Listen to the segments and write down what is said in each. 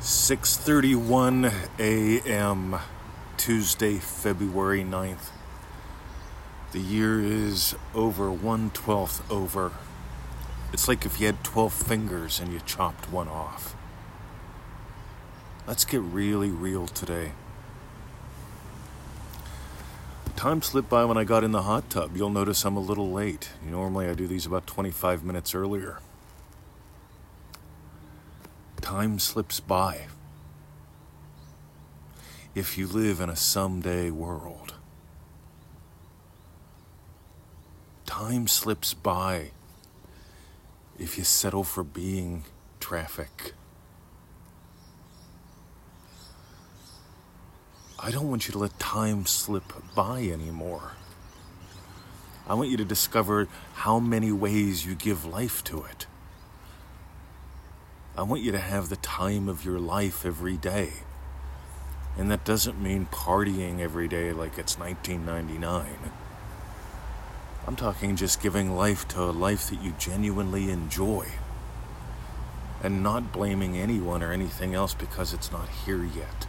6:31 a.m. Tuesday, February 9th. The year is over 1/12th over. It's like if you had 12 fingers and you chopped one off. Let's get really real today. Time slipped by when I got in the hot tub. You'll notice I'm a little late. Normally I do these about 25 minutes earlier. Time slips by. If you live in a someday world, time slips by if you settle for being traffic. I don't want you to let time slip by anymore. I want you to discover how many ways you give life to it. I want you to have the time of your life every day. And that doesn't mean partying every day like it's 1999. I'm talking just giving life to a life that you genuinely enjoy. And not blaming anyone or anything else because it's not here yet.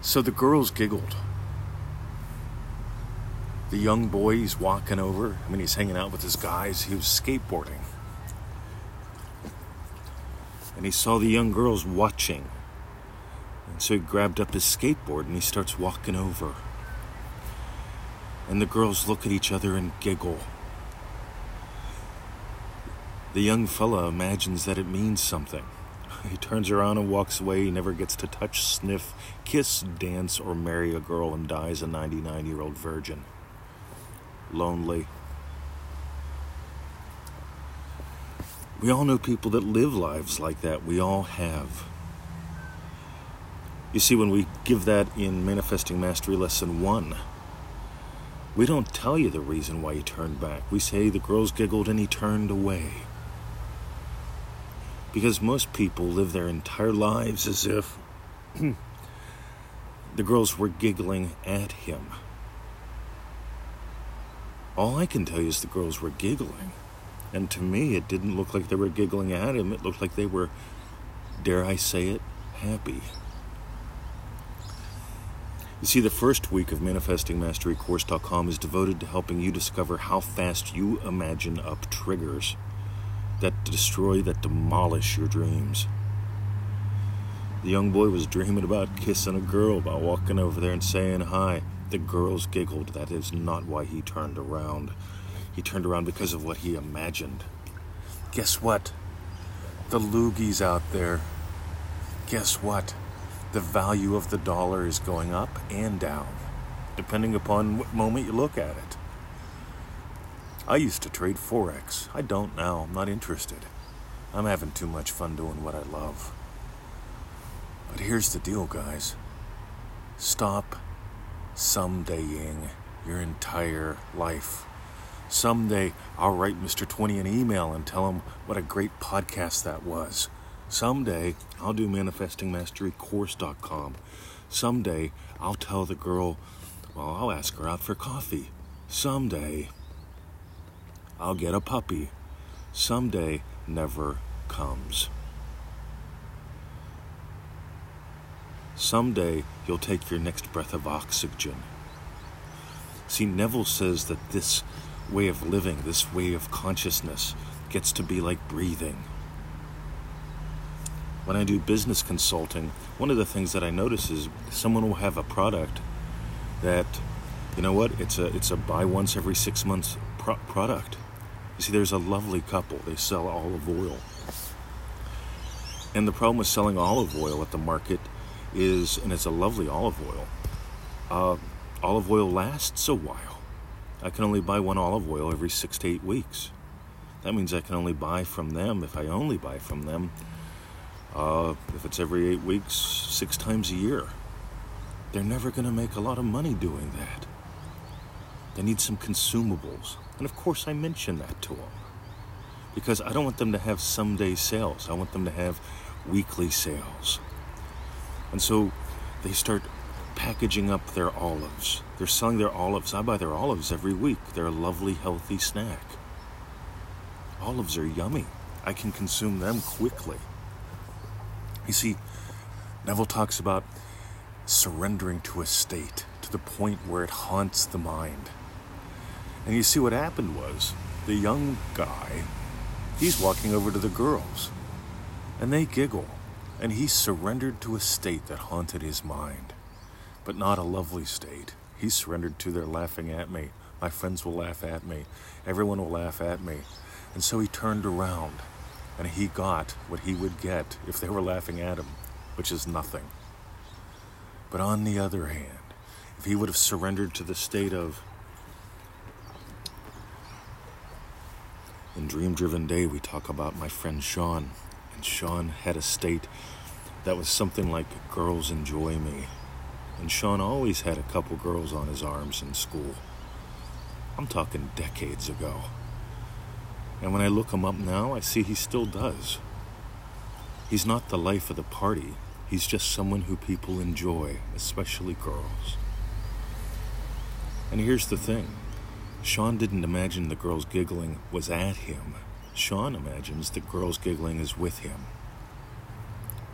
So the girls giggled the young boy he's walking over. I mean, he's hanging out with his guys. He was skateboarding. And he saw the young girls watching. And so he grabbed up his skateboard and he starts walking over. And the girls look at each other and giggle. The young fella imagines that it means something. He turns around and walks away. He never gets to touch, sniff, kiss, dance, or marry a girl and dies a 99 year old virgin lonely. We all know people that live lives like that. We all have. You see, when we give that in Manifesting Mastery Lesson 1, we don't tell you the reason why he turned back. We say the girls giggled and he turned away. Because most people live their entire lives as if the girls were giggling at him. All I can tell you is the girls were giggling. And to me, it didn't look like they were giggling at him. It looked like they were, dare I say it, happy. You see, the first week of ManifestingMasteryCourse.com is devoted to helping you discover how fast you imagine up triggers that destroy, that demolish your dreams. The young boy was dreaming about kissing a girl, about walking over there and saying hi. The girls giggled. That is not why he turned around. He turned around because of what he imagined. Guess what? The loogies out there. Guess what? The value of the dollar is going up and down, depending upon what moment you look at it. I used to trade Forex. I don't now. I'm not interested. I'm having too much fun doing what I love. But here's the deal, guys. Stop somedaying your entire life. Someday I'll write Mr. 20 an email and tell him what a great podcast that was. Someday I'll do manifestingmasterycourse.com. Someday I'll tell the girl, well, I'll ask her out for coffee. Someday I'll get a puppy. Someday never comes. Someday you'll take your next breath of oxygen. See, Neville says that this way of living, this way of consciousness, gets to be like breathing. When I do business consulting, one of the things that I notice is someone will have a product that, you know what, it's a it's a buy once every six months pro- product. You see, there's a lovely couple. They sell olive oil, and the problem with selling olive oil at the market is, and it's a lovely olive oil. Uh, olive oil lasts a while. I can only buy one olive oil every six to eight weeks. That means I can only buy from them, if I only buy from them, uh, if it's every eight weeks, six times a year. They're never going to make a lot of money doing that. They need some consumables. And of course, I mention that to them. Because I don't want them to have someday sales, I want them to have weekly sales. And so they start packaging up their olives. They're selling their olives. I buy their olives every week. They're a lovely, healthy snack. Olives are yummy. I can consume them quickly. You see, Neville talks about surrendering to a state to the point where it haunts the mind. And you see, what happened was the young guy, he's walking over to the girls, and they giggle, and he surrendered to a state that haunted his mind, but not a lovely state. He surrendered to their laughing at me. My friends will laugh at me. Everyone will laugh at me. And so he turned around and he got what he would get if they were laughing at him, which is nothing. But on the other hand, if he would have surrendered to the state of, in Dream Driven Day, we talk about my friend Sean, Sean had a state that was something like girls enjoy me. And Sean always had a couple girls on his arms in school. I'm talking decades ago. And when I look him up now, I see he still does. He's not the life of the party, he's just someone who people enjoy, especially girls. And here's the thing Sean didn't imagine the girls giggling was at him. Sean imagines the girls giggling is with him.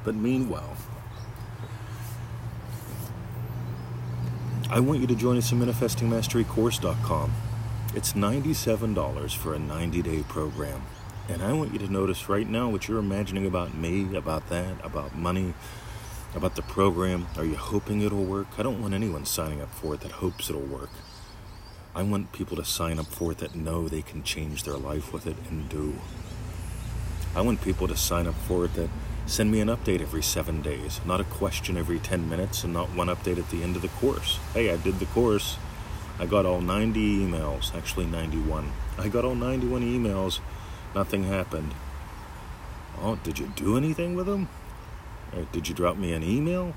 But meanwhile, I want you to join us at ManifestingMasteryCourse.com. It's $97 for a 90 day program. And I want you to notice right now what you're imagining about me, about that, about money, about the program. Are you hoping it'll work? I don't want anyone signing up for it that hopes it'll work. I want people to sign up for it that know they can change their life with it and do. I want people to sign up for it that send me an update every seven days, not a question every 10 minutes, and not one update at the end of the course. Hey, I did the course. I got all 90 emails, actually 91. I got all 91 emails, nothing happened. Oh, did you do anything with them? Did you drop me an email?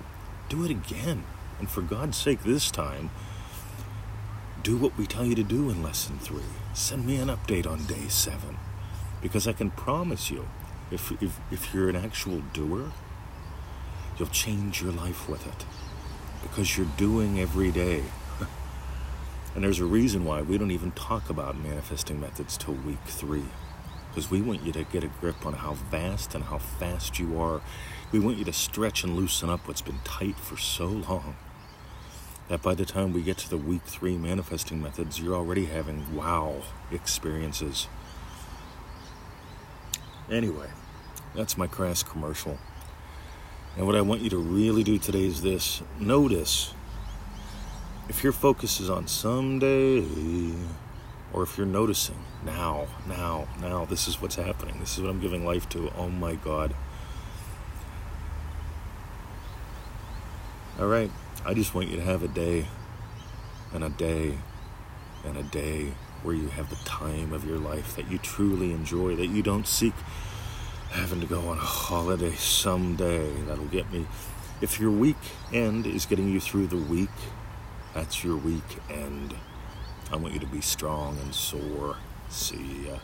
Do it again. And for God's sake, this time, do what we tell you to do in lesson three. Send me an update on day seven. Because I can promise you, if, if, if you're an actual doer, you'll change your life with it. Because you're doing every day. And there's a reason why we don't even talk about manifesting methods till week three. Because we want you to get a grip on how vast and how fast you are. We want you to stretch and loosen up what's been tight for so long. That by the time we get to the week three manifesting methods, you're already having wow experiences. Anyway, that's my crass commercial. And what I want you to really do today is this notice if your focus is on someday, or if you're noticing now, now, now, this is what's happening, this is what I'm giving life to, oh my God. All right, I just want you to have a day, and a day, and a day where you have the time of your life that you truly enjoy, that you don't seek having to go on a holiday someday. That'll get me. If your weekend is getting you through the week, that's your weekend. I want you to be strong and sore. See ya.